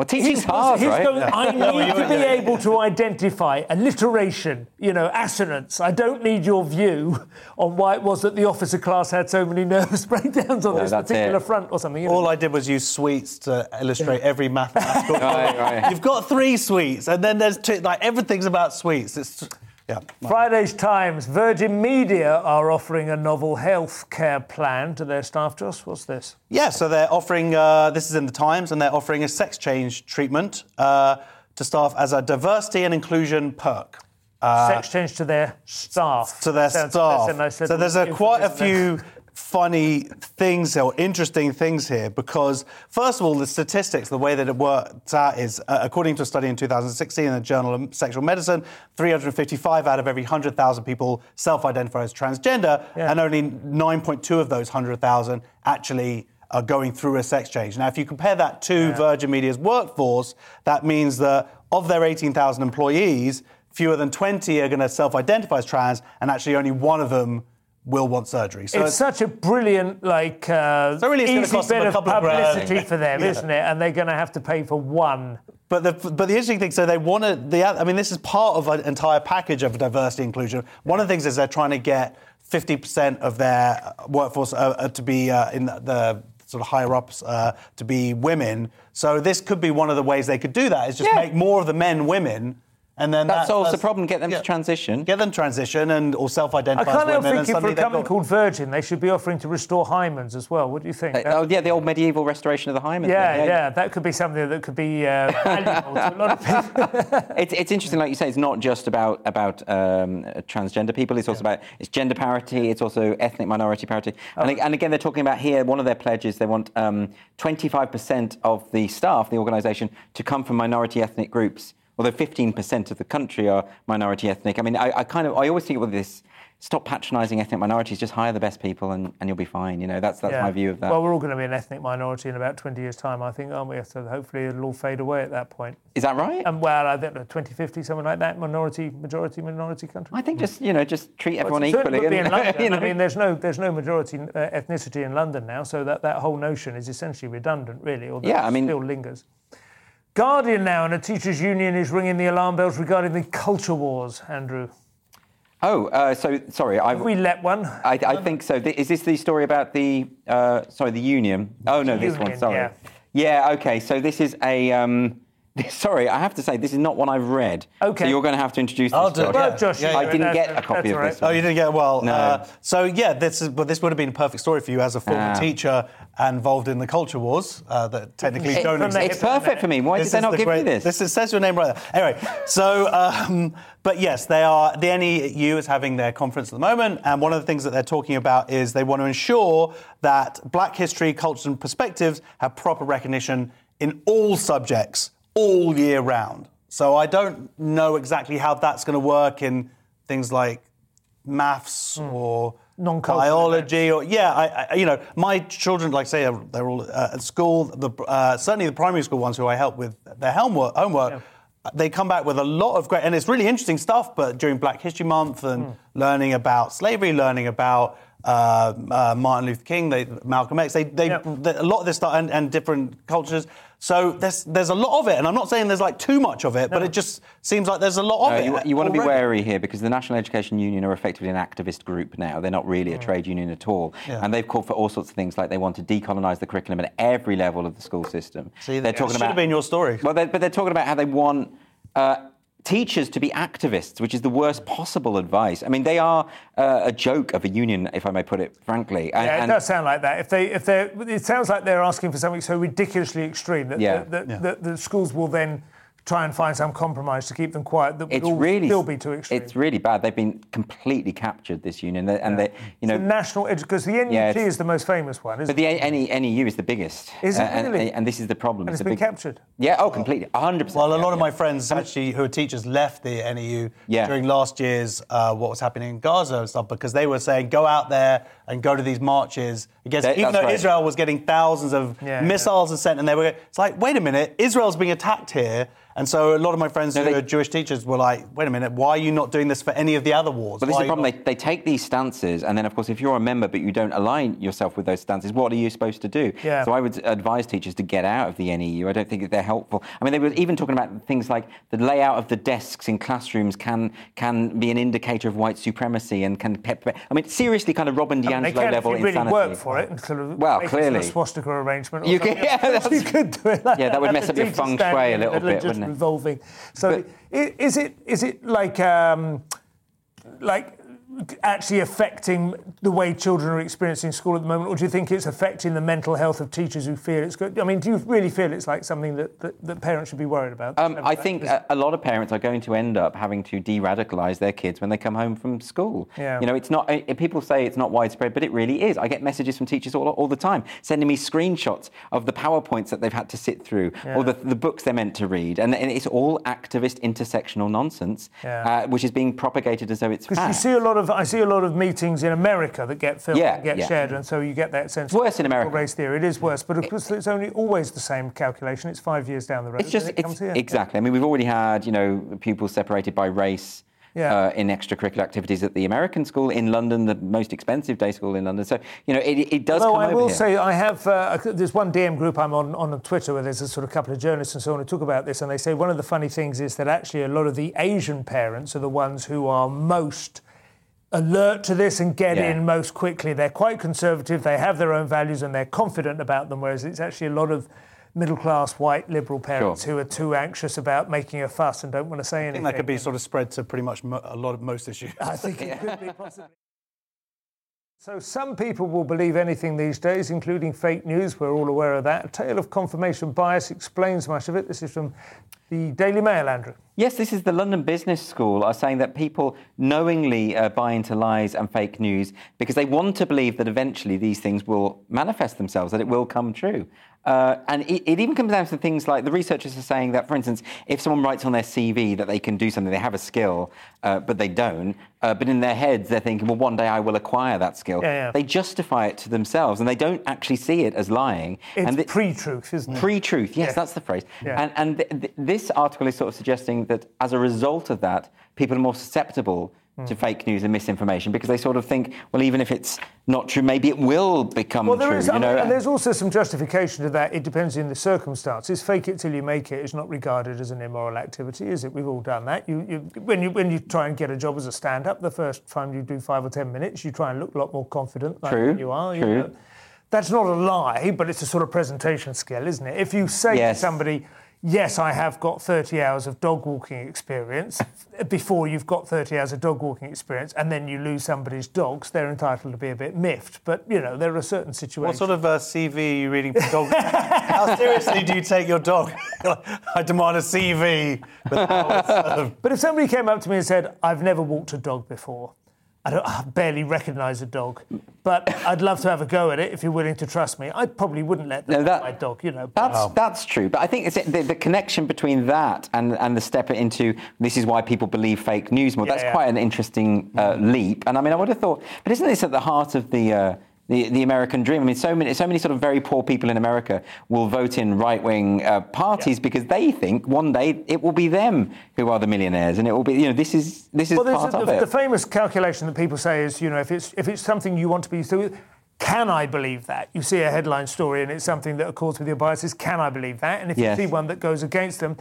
Well, teaching's He's- hard, he's right? going, I <laughs> need to be able to identify alliteration, you know, assonance. I don't need your view on why it was that the officer class had so many nervous <laughs> breakdowns on No, this particular it. front or something. you know. All I did was use sweets to illustrate every mathematical. <laughs> Right, right. You've got three sweets, and then there's two. Like everything's about sweets. It's yeah. Friday's Times, Virgin Media are offering a novel health care plan to their staff. Just what's this? Yeah, so they're offering, uh, this is in the Times, and they're offering a sex change treatment uh, to staff as a diversity and inclusion perk. Sex change to their staff. Uh, To their Sounds staff. better than I said So there's a, quite a few funny things or interesting things here because, first of all, the statistics, the way that it works out is, uh, according to a study in 2016 in the Journal of Sexual Medicine, 355 out of every 100,000 people self identify as transgender, Yeah. and only 9.2 of those 100,000 actually are going through a sex change. Now, if you compare that to Virgin Media's workforce, that means that of their 18,000 employees, fewer than 20 are going to self identify as trans, and actually only one of them will want surgery. So It's such a brilliant, like, uh, So really it's easy cost them bit a of couple of publicity for them, <laughs> Yeah. isn't it? And they're going to have to pay for one. But the but the interesting thing, so they want to. The I mean, this is part of an entire package of diversity inclusion. One of the things is they're trying to get 50% of their workforce uh, uh, to be uh, in the, the sort of higher ups uh, to be women. So this could be one of the ways they could do that is just Yeah. make more of the men women. And then That solves the problem. Get them yeah. to transition. Get them transition and or self-identify I can't help women. and thinking for a company got- called Virgin, they should be offering to restore hymens as well. What do you think? Uh, oh, yeah, the old medieval restoration of the hymen. thing, yeah, yeah, that could be something that could be uh, valuable to a lot of people. <laughs> <laughs> It's, it's interesting, like you say, it's not just about about um, transgender people. It's also about it's gender parity. It's also ethnic minority parity. And, and again, they're talking about here. One of their pledges, they want um, 25% of the staff, the organisation, to come from minority ethnic groups. Although 15% of the country are minority ethnic. I mean, I, I kind of I always think with this. Stop patronising ethnic minorities. Just hire the best people, and, and you'll be fine. You know, that's that's Yeah. my view of that. Well, we're all going to be an ethnic minority in about 20 years' time, I think, aren't we? So hopefully it'll all fade away at that point. Is that right? And well, I don't 2050, something like that, minority, majority, minority country. I think just you know just treat everyone Well, equally. be in <laughs> London. you know. I mean, there's no there's no majority uh, ethnicity in London now, so that, that whole notion is essentially redundant, really. Although Yeah, I it mean- still lingers. Guardian now, and a teachers' union is ringing the alarm bells regarding the culture wars. Andrew, oh, uh, so sorry. I've, have we let one? I, I think so. Th- Is this the story about the uh, sorry the union? Oh no, this one. Union, Sorry. yeah. Yeah, Okay. So this is a um, <laughs> Sorry, I have to say this is not one I've read. Okay. So you're going to have to introduce I'll this. do it, Josh. Well, Yeah. Josh, Yeah, I know, didn't that's- get a copy that's of all this right. Oh, you didn't get well. No. Uh, so yeah, this is but this would have been a perfect story for you as a former Ah. teacher involved in the culture wars uh, that technically It- don't exist. it's perfect for me. Why This did they not the give great- me this? This is, says your name right there. Anyway, so um, but yes, they are. The NEU is having their conference at the moment, and one of the things that they're talking about is they want to ensure that Black history, cultures, and perspectives have proper recognition in all subjects all year round. So I don't know exactly how that's going to work in things like maths or Hmm. Non-cultural biology or yeah I, I you know my children like say they're all uh, at school the uh, certainly the primary school ones who I help with their homework homework they come back with a lot of great and it's really interesting stuff but during Black History Month and Hmm. learning about slavery learning about uh, uh, Martin Luther King they, Malcolm X they, they, Yeah. they- a lot of this stuff and, and different cultures so there's there's a lot of it and I'm not saying there's like too much of it but it just seems like there's a lot of No, it you, you want to be wary here because the National Education Union are effectively an activist group now. They're not really a Mm. trade union at all. Yeah. And they've called for all sorts of things like they want to decolonise the curriculum at every level of the school system. See, they're talking should about, should have been your story. Well, they're, but they're talking about how they want. Uh, Teachers to be activists, which is the worst possible advice. I mean, they are uh, a joke of a union, if I may put it frankly. And, Yeah, it and- does sound like that. If they, if they, it sounds like they're asking for something so ridiculously extreme that, Yeah. that, Yeah. that the schools will then try and find some compromise to keep them quiet. That would it's all really still be too extreme. It's really bad. They've been completely captured. This union, They- and they, you know, the national because the NUT Yeah, is the most famous one, isn't But the NE, NEU is the biggest. Is it Uh, and, really? and this is the problem. And it's a been big- captured? Yeah, oh, completely. 100%. Well, a lot yeah, of yeah. my friends actually who are teachers left the NEU Yeah. during last year's uh, what was happening in Gaza and stuff because they were saying go out there and go to these marches against That- even though right. Israel was getting thousands of Yeah, missiles and sent and they were it's like wait a minute Israel's being attacked here and so a lot of my friends No, who they- are Jewish teachers were like wait a minute why are you not doing this for any of the other wars But this Why is the problem. They, they take these stances, and then, of course, if you're a member but you don't align yourself with those stances, what are you supposed to do? Yeah. So I would advise teachers to get out of the NEU. I don't think that they're helpful. I mean, they were even talking about things like the layout of the desks in classrooms can can be an indicator of white supremacy and can. Pep- I mean, seriously, kind of Robin DiAngelo can if level you really insanity. work for it and sort of Well, make it sort of clearly. swastika arrangement. You could- something. yeah, <laughs> that's- you could do it. Like Yeah, that would mess up your feng shui a little bit, wouldn't it? Revolving. So, i- is it is it like um, like actually affecting the way children are experiencing school at the moment, or do you think it's affecting the mental health of teachers who feel it's good? I mean, do you really feel it's like something that, that, that parents should be worried about? Um, I think a, a lot of parents are going to end up having to de-radicalize their kids when they come home from school. Yeah. You know, it's not. uh, People say it's not widespread, but it really is. I get messages from teachers all, all the time sending me screenshots of the powerpoints that they've had to sit through, or the, the books they're meant to read, and, and it's all activist intersectional nonsense, Yeah. uh, which is being propagated as though it's Because you see a lot of, I see a lot of meetings in America that get filmed Yeah, and get yeah. shared, and so you get that sense. It's worse of in America. Race theory, it is worse, but of course it's only always the same calculation. It's five years down the road. It's just it comes it's, here. exactly. I mean, we've already had you know pupils separated by race. Yeah. Uh, in extracurricular activities at the American school in London, the most expensive day school in London. So you know, it, it does Although come I will here. say, I have. Uh, there's one DM group I'm on on Twitter where there's a sort of couple of journalists and so on who talk about this, and they say one of the funny things is that actually a lot of the Asian parents are the ones who are most alert to this and get Yeah. in most quickly. They're quite conservative. They have their own values and they're confident about them. Whereas it's actually a lot of middle class white liberal parents Sure. who are too anxious about making a fuss and don't want to say I anything. think that could be sort of spread to pretty much mo- a lot of most issues I think it <laughs> could be possibly. So some people will believe anything these days, including fake news. We're all aware of that. A tale of confirmation bias explains much of it. This is from the Daily Mail, Andrew. Yes, this is the London Business School are saying that people knowingly uh, buy into lies and fake news because they want to believe that eventually these things will manifest themselves, that it will come true. Uh, and it, it even comes down to things like the researchers are saying that, for instance, if someone writes on their CV that they can do something, they have a skill, uh, but they don't, uh, but in their heads they're thinking, well, one day I will acquire that skill. Yeah, yeah. They justify it to themselves and they don't actually see it as lying. It's and thi- pre-truth, isn't it? Pre-truth, yes, Yeah. that's the phrase. And, and th- th- this article is sort of suggesting that as a result of that, people are more susceptible. To fake news and misinformation because they sort of think, well, even if it's not true, maybe it will become Well, there true. is, you know? and there's also some justification to that. It depends in the circumstances. Fake it till you make it is not regarded as an immoral activity, is it? We've all done that. You, you, when you when you try and get a job as a stand-up, the first time you do five or ten minutes, you try and look a lot more confident like True, you are. you true. know. That's not a lie, but it's a sort of presentation skill, isn't it? If you say Yes. to somebody, yes, I have got 30 hours of dog walking experience. Before you've got 30 hours of dog walking experience and then you lose somebody's dogs, they're entitled to be a bit miffed. But, you know, there are certain situations. What sort of uh, CV are you reading for dog? How seriously do you take your dog? <laughs> I demand a CV. But if somebody came up to me and said, I've never walked a dog before, I, don't, I barely recognise a dog, but I'd love to have a go at it if you're willing to trust me. I probably wouldn't let them No, that- my dog, you know. but- That's that's true, but I think it's the, the connection between that and and the step into this is why people believe fake news more. Yeah, that's yeah. quite an interesting uh, leap, and I mean, I would have thought, but isn't this at the heart of the? Uh, the, the American dream. I mean, so many, so many sort of very poor people in America will vote in right-wing uh, parties because they think one day it will be them who are the millionaires, and it will be, you know, this is this is Well, part the, of the, it. the famous calculation that people say is, you know, if it's if it's something you want to be through, can I believe that? You see a headline story and it's something that accords with your biases. Can I believe that? And if Yes. you see one that goes against them,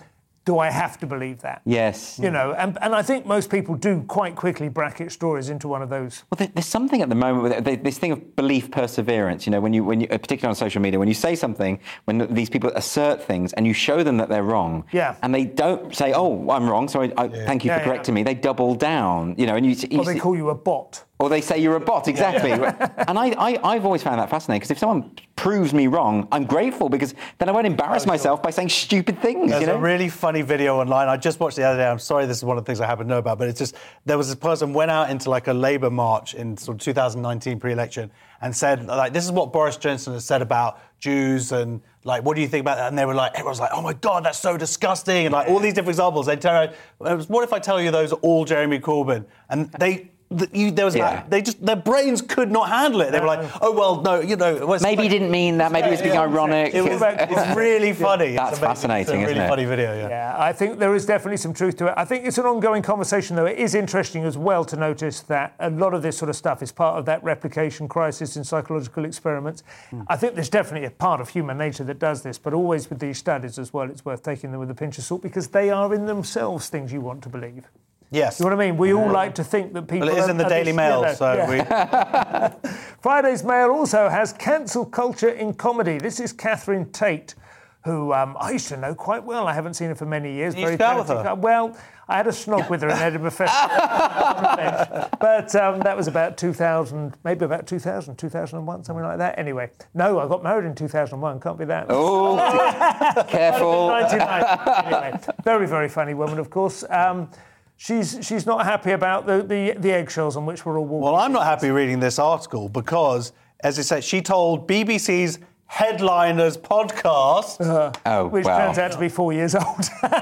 do I have to believe that? yes. You know, and, and I think most people do quite quickly bracket stories into one of those. Well, there- there's something at the moment with this thing of belief perseverance. You know, when you, when you, uh, particularly on social media, when you say something, when these people assert things, and you show them that they're wrong, Yeah. and they don't say, "Oh, I'm wrong," so I, I, thank you Yeah, for yeah. correcting me. They double down. You know, and you, you Or they see- call you a bot. or they say you're a bot, exactly. <laughs> and I, I, I've always found that fascinating because if someone proves me wrong, I'm grateful because then I won't oh, embarrass myself by saying stupid things. There's you know? a really funny video online. I just watched the other day. I'm sorry, this is one of the things I happen to know about, but it's just there was this person went out into like a Labour march in sort of 2019 pre-election and said like, "This is what Boris Johnson has said about Jews and like, what do you think about that?" And they were like, everyone's like, "Oh my God, that's so disgusting!" And like all these different examples. They turn around, "What if I tell you those are all Jeremy Corbyn?" And they. The, you, there was Yeah. like, they just their brains could not handle it. They were like, uh-huh. "Oh well, no, you know." well, it's Maybe he didn't mean that. Maybe he was being Yeah. ironic. It was, it's <laughs> really funny. That's It's fascinating, It's a really isn't it? funny video. Yeah. Yeah, I think there is definitely some truth to it. I think it's an ongoing conversation, though. It is interesting as well to notice that a lot of this sort of stuff is part of that replication crisis in psychological experiments. Hmm. I think there's definitely a part of human nature that does this, but always with these studies as well, it's worth taking them with a pinch of salt because they are in themselves things you want to believe. Yes. You know what I mean? We all like to think that people. Well, it is are- in the Daily this- Mail, you know, so yeah. we. <laughs> Friday's Mail also has cancel culture in comedy. This is Catherine Tate, who um, I used to know quite well. I haven't seen her for many years. You used to with her? Well, I had a snog with her in Edinburgh Festival. <laughs> but um, that was about 2000, maybe about 2000, 2001, something like that. Anyway, no, I got married in 2001. Can't be that. Oh, <laughs> careful. 99. anyway, very, very funny woman, of course. Um, she's she's not happy about the, the, the eggshells on which we're all walking. Well, I'm not happy reading this article because, as I said, she told BBC's Headliners podcast. Oh, which wow. turns out to be four years old. <laughs>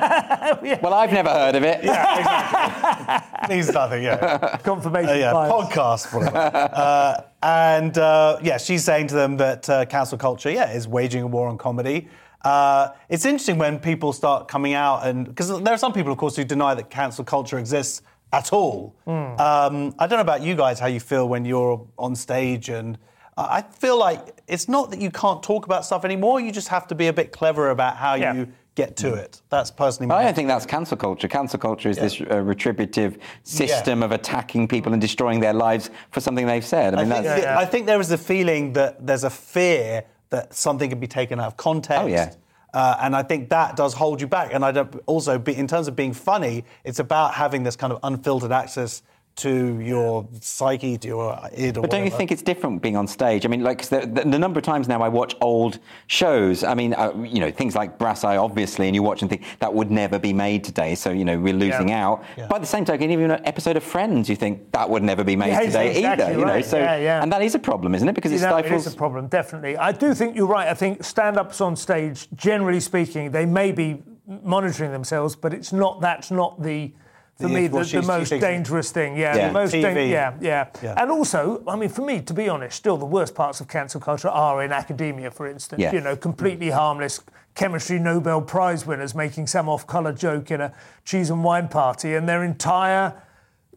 Yeah, Well, I've never heard of it. Yeah, <laughs> exactly. Means nothing, yeah. confirmation Uh, yeah, bias. podcast. whatever. uh, and uh, yeah, she's saying to them that uh, cancel culture, yeah, is waging a war on comedy. Uh, it's interesting when people start coming out and because there are some people, of course, who deny that cancel culture exists at all. Hmm. Um, I don't know about you guys, how you feel when you're on stage and. I I feel like it's not that you can't talk about stuff anymore. You just have to be a bit clever about how Yeah. you get to it. That's personally. I don't think that's cancel culture. Cancel culture is this uh, retributive system of attacking people and destroying their lives for something they've said. I I mean, think, that's, the- I think there is a feeling that there's a fear that something can be taken out of context. Oh, yeah. Uh, and I think that does hold you back. And I don't also, be, in terms of being funny, it's about having this kind of unfiltered access to your psyche, to your id. But don't you think it's different being on stage? I mean, like the, the, the number of times now I watch old shows. I mean, uh, you know, things like Brass Eye, obviously, and you watch and think that would never be made today. So you know, we're losing Yeah. out. Yeah. By the same token, even an episode of Friends, you think that would never be made Yeah, today exactly either. You know, so Yeah, yeah. and that is a problem, isn't it? Because it You know, stifles. it is a problem, definitely. I do think you're right. I think stand-ups on stage, generally speaking, they may be monitoring themselves, but it's not. That's not the. For me, the, the most dangerous thing, yeah, Yeah. the most, TV. dan- yeah, yeah, Yeah. and also, I mean, for me, to be honest, still the worst parts of cancel culture are in academia, for instance. Yeah. You know, completely harmless chemistry Nobel Prize winners making some off-color joke in a cheese and wine party, and their entire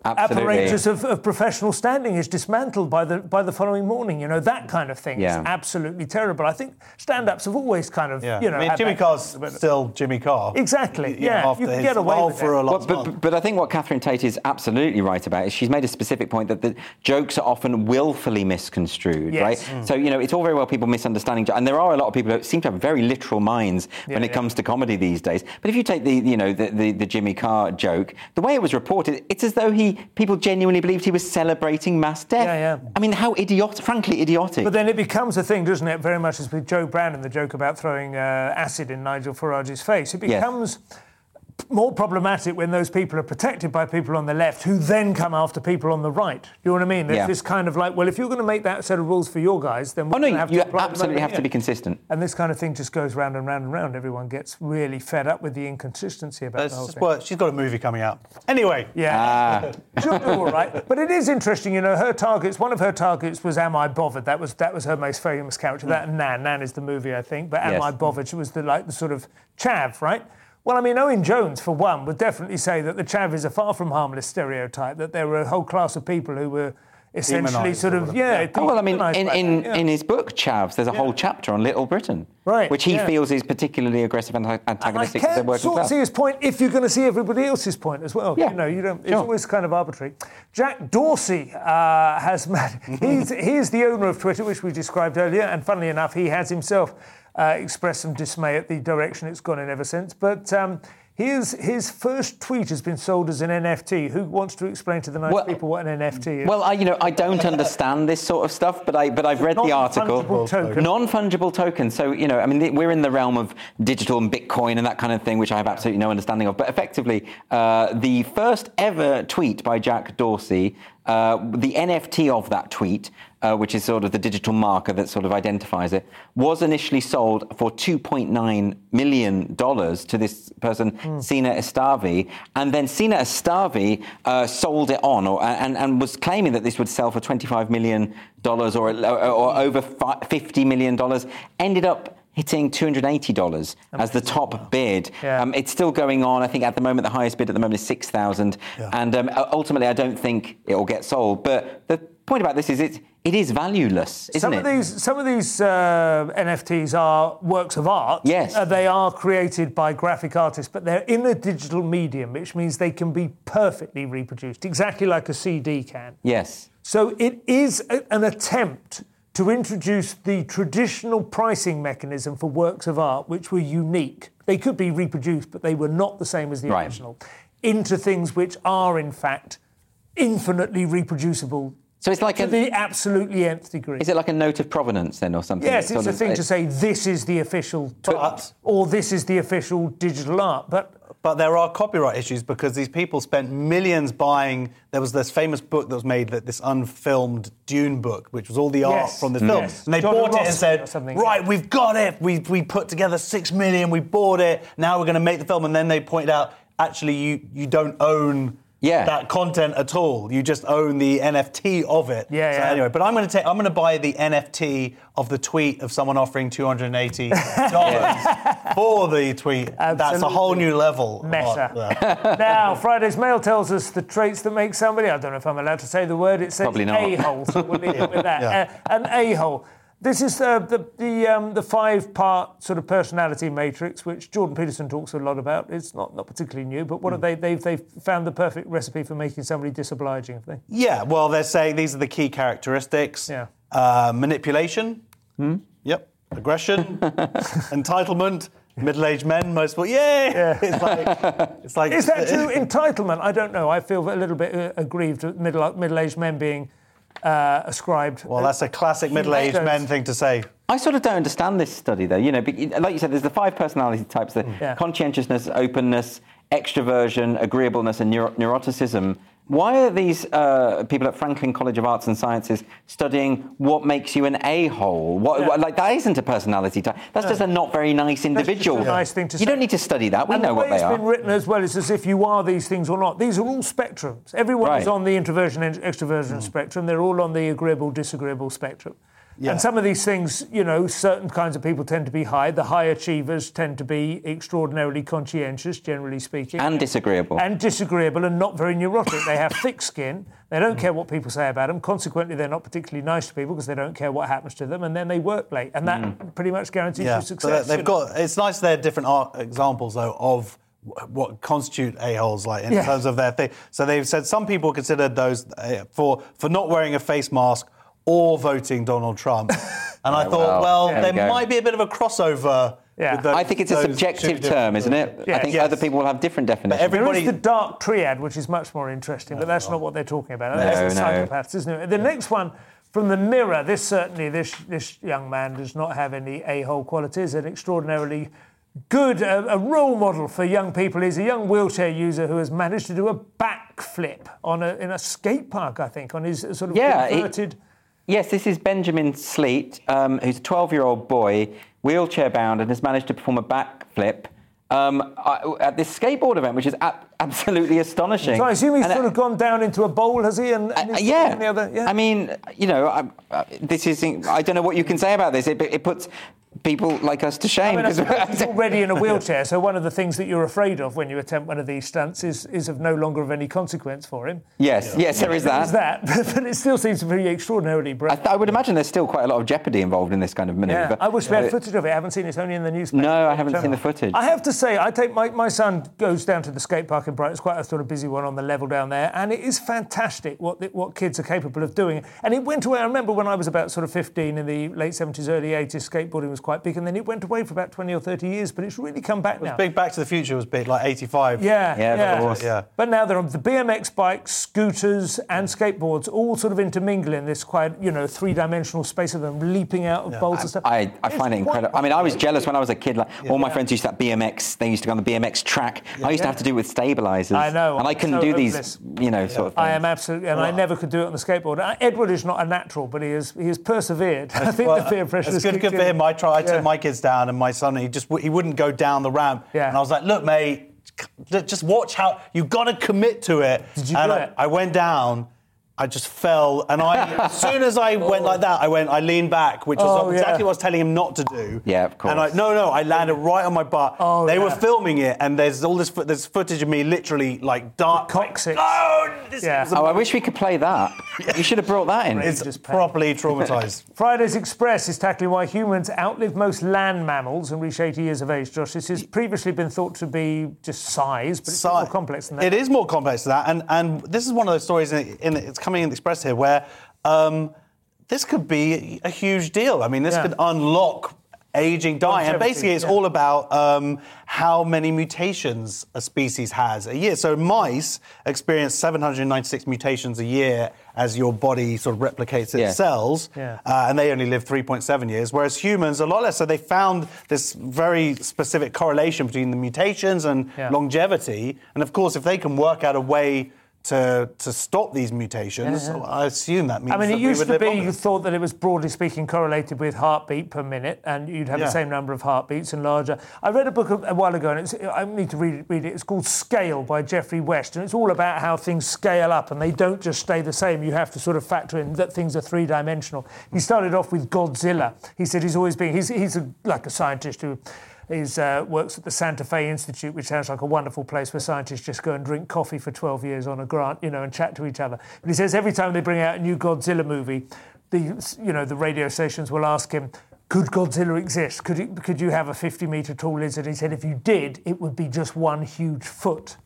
Absolutely. apparatus of, of professional standing is dismantled by the by the following morning. You know that kind of thing Yeah. is absolutely terrible. I think stand-ups have always kind of Yeah. you know. I mean, Jimmy that- Carr's still Jimmy Carr. Exactly, You yeah, after you can get away role with for it. a lot. but, but, but I think what Catherine Tate is absolutely right about is she's made a specific point that the jokes are often willfully misconstrued, Yes. right? Mm. So, you know, it's all very well people misunderstanding, and there are a lot of people who seem to have very literal minds when it yeah. comes to comedy these days. But if you take the, you know, the, the, the Jimmy Carr joke, the way it was reported, it's as though he people genuinely believed he was celebrating mass death. Yeah, yeah. I mean, how idiotic, frankly idiotic. But then it becomes a thing, doesn't it? Very much as with Jo Brand and the joke about throwing uh, acid in Nigel Farage's face. It Yes. Becomes more problematic when those people are protected by people on the left who then come after people on the right. You know what I mean? There's Yeah. this kind of like, well, if you're going to make that set of rules for your guys, then we're oh no, have you to apply absolutely over have to be consistent. And this kind of thing just goes round and round and round. Everyone gets really fed up with the inconsistency about It's the whole thing. work. She's got a movie coming out. Anyway. Yeah, ah. she'll do all right. But it is interesting, you know. Her targets. One of her targets was "Am I Bothered?" That was that was her most famous character. That and Nan. Nan is the movie, I think. But "Am Yes. I Bothered?" She was the like the sort of chav, right? Well, I mean, Owen Jones, for one, would definitely say that the chav is a far from harmless stereotype. That there were a whole class of people who were essentially sort of yeah. Yeah. Oh, well, I mean, in, in, yeah. in his book, Chavs, there's a whole chapter on Little Britain, Right, which he yeah. feels is particularly aggressive and And I antagonistic to the can working sort of class. see his point if you're going to see everybody else's point as well. Yeah, You know, you don't. It's sure. always kind of arbitrary. Jack Dorsey uh, has <laughs> mad, he's he's the owner of Twitter, which we described earlier, and funnily enough, he has himself uh, expressed some dismay at the direction it's gone in ever since. But um, his his first tweet has been sold as an NFT. Who wants to explain to the nice Well- people what an NFT is? Well, I, you know, I don't understand this sort of stuff, but I, but I've read the article. Non-fungible token. Non-fungible token. So you know, I mean, we're in the realm of digital and Bitcoin and that kind of thing, which I have absolutely no understanding of. But effectively, uh, the first ever tweet by Jack Dorsey, uh, the NFT of that tweet. Uh, which is sort of the digital marker that sort of identifies it, was initially sold for $2.9 million to this person, Sina Estavi. And then Sina Estavi uh, sold it on or, and, and was claiming that this would sell for $25 million or, or over fi- $50 million. Ended up hitting $280 as the top bid. Yeah. Um, it's still going on. I think at the moment, the highest bid at the moment is 6,000. Yeah. And um, ultimately, I don't think it will get sold. But the point about this is it, it is valueless, isn't some it? of these some of these uh, NFTs are works of art. Yes. Uh, they are created by graphic artists, but they're in a digital medium, which means they can be perfectly reproduced, exactly like a CD can. yes. So it is a, an attempt to introduce the traditional pricing mechanism for works of art, which were unique. They could be reproduced, but they were not the same as the Right. original, into things which are in fact infinitely reproducible. So it's like to a- the absolutely nth degree. Is it like a note of provenance then, or something? Yes, it's a of- thing to say this is the official art, or this is the official digital art. But But there are copyright issues because these people spent millions buying. There was this famous book that was made, that this unfilmed Dune book, which was all the art Yes, from the film. yes. And they John bought it and said, "Right, we've got it. We we put together six million. We bought it. Now we're going to make the film." And then they pointed out, actually, you you don't own. Yeah. That content at all. You just own the NFT of it. Yeah, So yeah. anyway, but I'm going to take. I'm going to buy the NFT of the tweet of someone offering 280 <laughs> dollars for the tweet. That's a whole new level. of Meta. <laughs> now, Friday's Mail tells us the traits that make somebody. I don't know if I'm allowed to say the word. It says Probably not. a-hole. So we'll leave it with that. <laughs> Yeah. Uh, an a-hole. This is uh, the the um, the five-part sort of personality matrix, which Jordan Peterson talks a lot about. It's not, not particularly new, but Hmm. what have they they've they've found the perfect recipe for making somebody disobliging, have they? Yeah, well, they're saying these are the key characteristics. Yeah. Uh, manipulation. Yep. Aggression. <laughs> entitlement. Middle-aged men, most well, yeah. It's like, it's like. Is that true? Entitlement? I don't know. I feel a little bit uh, aggrieved at middle middle-aged men being uh, ascribed. Well, that's a classic middle-aged Human men thing to say. I sort of don't understand this study, though. You know, like you said, there's the five personality types: the Yeah. conscientiousness, openness, extroversion, agreeableness, and neuro- neuroticism. Why are these uh, people at Franklin College of Arts and Sciences studying what makes you an a-hole? What, Yeah. what- like that isn't a personality type. That's just a not very nice individual. a nice thing to you say. don't need to study that. We and know the what way they it's are. been written as well is as if you are these things or not. These are all spectrums. Everyone is on the introversion extroversion spectrum. They're all on the agreeable disagreeable spectrum. Yeah. And some of these things, you know, certain kinds of people tend to be high. The high achievers tend to be extraordinarily conscientious, generally speaking. And disagreeable. And disagreeable and not very neurotic. They have thick skin. They don't care what people say about them. Consequently, they're not particularly nice to people because they don't care what happens to them. And then they work late. And that pretty much guarantees Yeah, you so success. they- you they've know. got. It's nice they're different art examples though of what constitute a holes like in Yeah. terms of their thing. So they've said some people considered those uh, for for not wearing a face mask or voting Donald Trump, <laughs> and I oh, thought, well, well, there there we might be a bit of a crossover. Yeah. those- I think it's a subjective term, isn't it? Yeah. I think Yes. other people will have different definitions. every- There is the dark triad, which is much more interesting, but that's not what they're talking about. That's the No, no. psychopaths, isn't it? The next one from the Mirror. This certainly, this this young man does not have any a-hole qualities. An extraordinarily good, a, a role model for young people. He's a young wheelchair user who has managed to do a backflip on a in a skate park, I think, on his sort of Yeah, he- inverted. Yes, this is Benjamin Sleet, um, who's a 12 year old boy, wheelchair bound, and has managed to perform a backflip um, at this skateboard event, which is ab- absolutely astonishing. So I assume he's And, uh, sort of gone down into a bowl, has he? And, and Uh, yeah. the other, yeah. I mean, you know, I, uh, this is. I don't know what you can say about this. It, it puts people like us to shame I because suppose <laughs> he's already in a wheelchair, so one of the things that you're afraid of when you attempt one of these stunts is, is of no longer of any consequence for him. yes, yes, there is that. There's that. that, <laughs> but it still seems pretty extraordinarily I, brave. th- I would imagine there's still quite a lot of jeopardy involved in this kind of manoeuvre. Yeah, I wish we had Uh, footage of it. I haven't seen it. It's only in the newspaper. No, I haven't So- seen the footage. I have to say, I take my, my son goes down to the skate park in Brighton. It's quite a sort of busy one on the level down there, and it is fantastic what the, what kids are capable of doing. And it went away. I remember when I was about sort of 15 in the late 70s, early 80s, skateboarding was quite big, and then it went away for about 20 or 30 years. But it's really come back now. Big Back to the Future was big, like '85. Yeah, Yeah, of yeah. course. Yeah. But now there are the BMX bikes, scooters, and skateboards all sort of intermingle in this quite, you know, three-dimensional space of them leaping out of bowls and stuff. I, I find it incredible. I mean, I was jealous when I was a kid. Like all my friends used to have BMX. They used to go on the BMX track. I used to have to do it with stabilizers. I know, And I couldn't so do these, hopeless. you know, sort of. I am absolutely, and I never could do it on the skateboard. Uh, Edward is not a natural, but he has he has persevered. <laughs> I think Well, the peer pressure. It's has good, kicked good for in. him. I tried. I Yeah. took my kids down, and my son he just he wouldn't go down the ramp. Yeah. And I was like, "Look, mate, just watch how you've got to commit to it." Did you and do I, it? I went down. I just fell, and I as soon as I went like that, I went. I leaned back, which was Oh, exactly yeah. what I was telling him not to do. Yeah, of course. And I no, no, I landed right on my butt. Oh, they were filming it, and there's all this there's footage of me literally like dark. coccyx. Oh, this Yeah. is Oh, I wish we could play that. You should have brought that in. it's just properly traumatized. <laughs> Friday's Express is tackling why humans outlive most land mammals and reach 80 years of age. Josh, this has previously been thought to be just size, but it's Si- more complex than that. It is more complex than that, and and this is one of those stories. In, in it's coming in the Express here where um, this could be a huge deal. I mean, this Yeah. could unlock aging, dying, and basically, it's yeah. all about um, how many mutations a species has a year. So mice experience 796 mutations a year as your body sort of replicates its Yeah. cells, Yeah. uh, and they only live 3.7 years, whereas humans a lot less. So they found this very specific correlation between the mutations and Yeah. longevity. And of course, if they can work out a way to to stop these mutations, Yeah, yeah. I assume that means I mean, it used to be longer. you thought that it was broadly speaking correlated with heartbeat per minute, and you'd have Yeah. the same number of heartbeats and larger. I read a book a, while ago, and it's, I need to read, read it. It's called Scale by Geoffrey West, and it's all about how things scale up, and they don't just stay the same. You have to sort of factor in that things are three dimensional. He started off with Godzilla. He said he's always been he's he's a, like a scientist who. Is, uh, works at the Santa Fe Institute, which sounds like a wonderful place where scientists just go and drink coffee for 12 years on a grant, you know, and chat to each other. But he says every time they bring out a new Godzilla movie, the you know the radio stations will ask him, "Could Godzilla exist? Could it, could you have a 50 meter tall lizard?" He said, "If you did, it would be just one huge foot."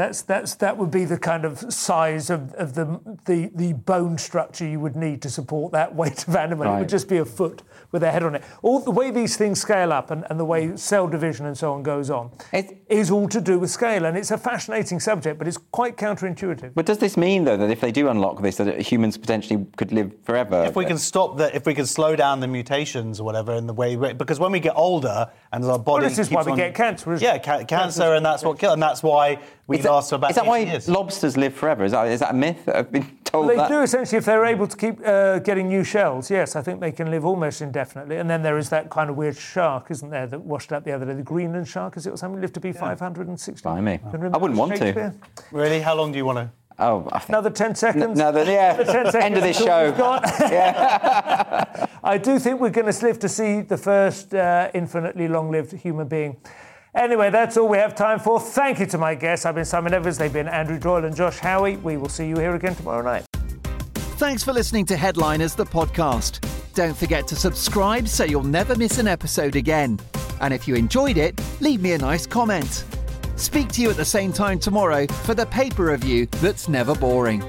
That's, that's, that would be the kind of size of, of the, the, the bone structure you would need to support that <laughs> weight of animal. It would just be a foot with a head on it. All the way these things scale up and, and the way cell division and so on goes on It's- is all to do with scale. And it's a fascinating subject, but it's quite counterintuitive. But does this mean, though, that if they do unlock this, that humans potentially could live forever? if we can stop that, if we can slow down the mutations or whatever in the way, because when we get older and our body, Well, this is why we on- get cancer, isn't yeah, ca- cancer, and that's what kills, and that's why we Is that- last about is that 80 why years. lobsters live forever? Is that, is that a myth? that I've been told Well, they that. do essentially if they're able to keep uh, getting new shells. Yes, I think they can live almost indefinitely. And then there is that kind of weird shark, isn't there, that washed up the other day? The Greenland shark, is it or something? Lived to be 560. Blimey. Can you remember I wouldn't want to. Really, how long do you want to? Oh, I think. Another 10 seconds? Another, yeah. <laughs> Another 10 seconds. End of this show. we've. <laughs> <laughs> I do think we're going to live to see the first uh, infinitely long lived human being. Anyway, that's all we have time for. Thank you to my guests. I've been Simon Evans. They've been Andrew Doyle and Josh Howie. We will see you here again tomorrow night. Thanks for listening to Headliners, the podcast. Don't forget to subscribe so you'll never miss an episode again. And if you enjoyed it, leave me a nice comment. Speak to you at the same time tomorrow for the paper review that's never boring.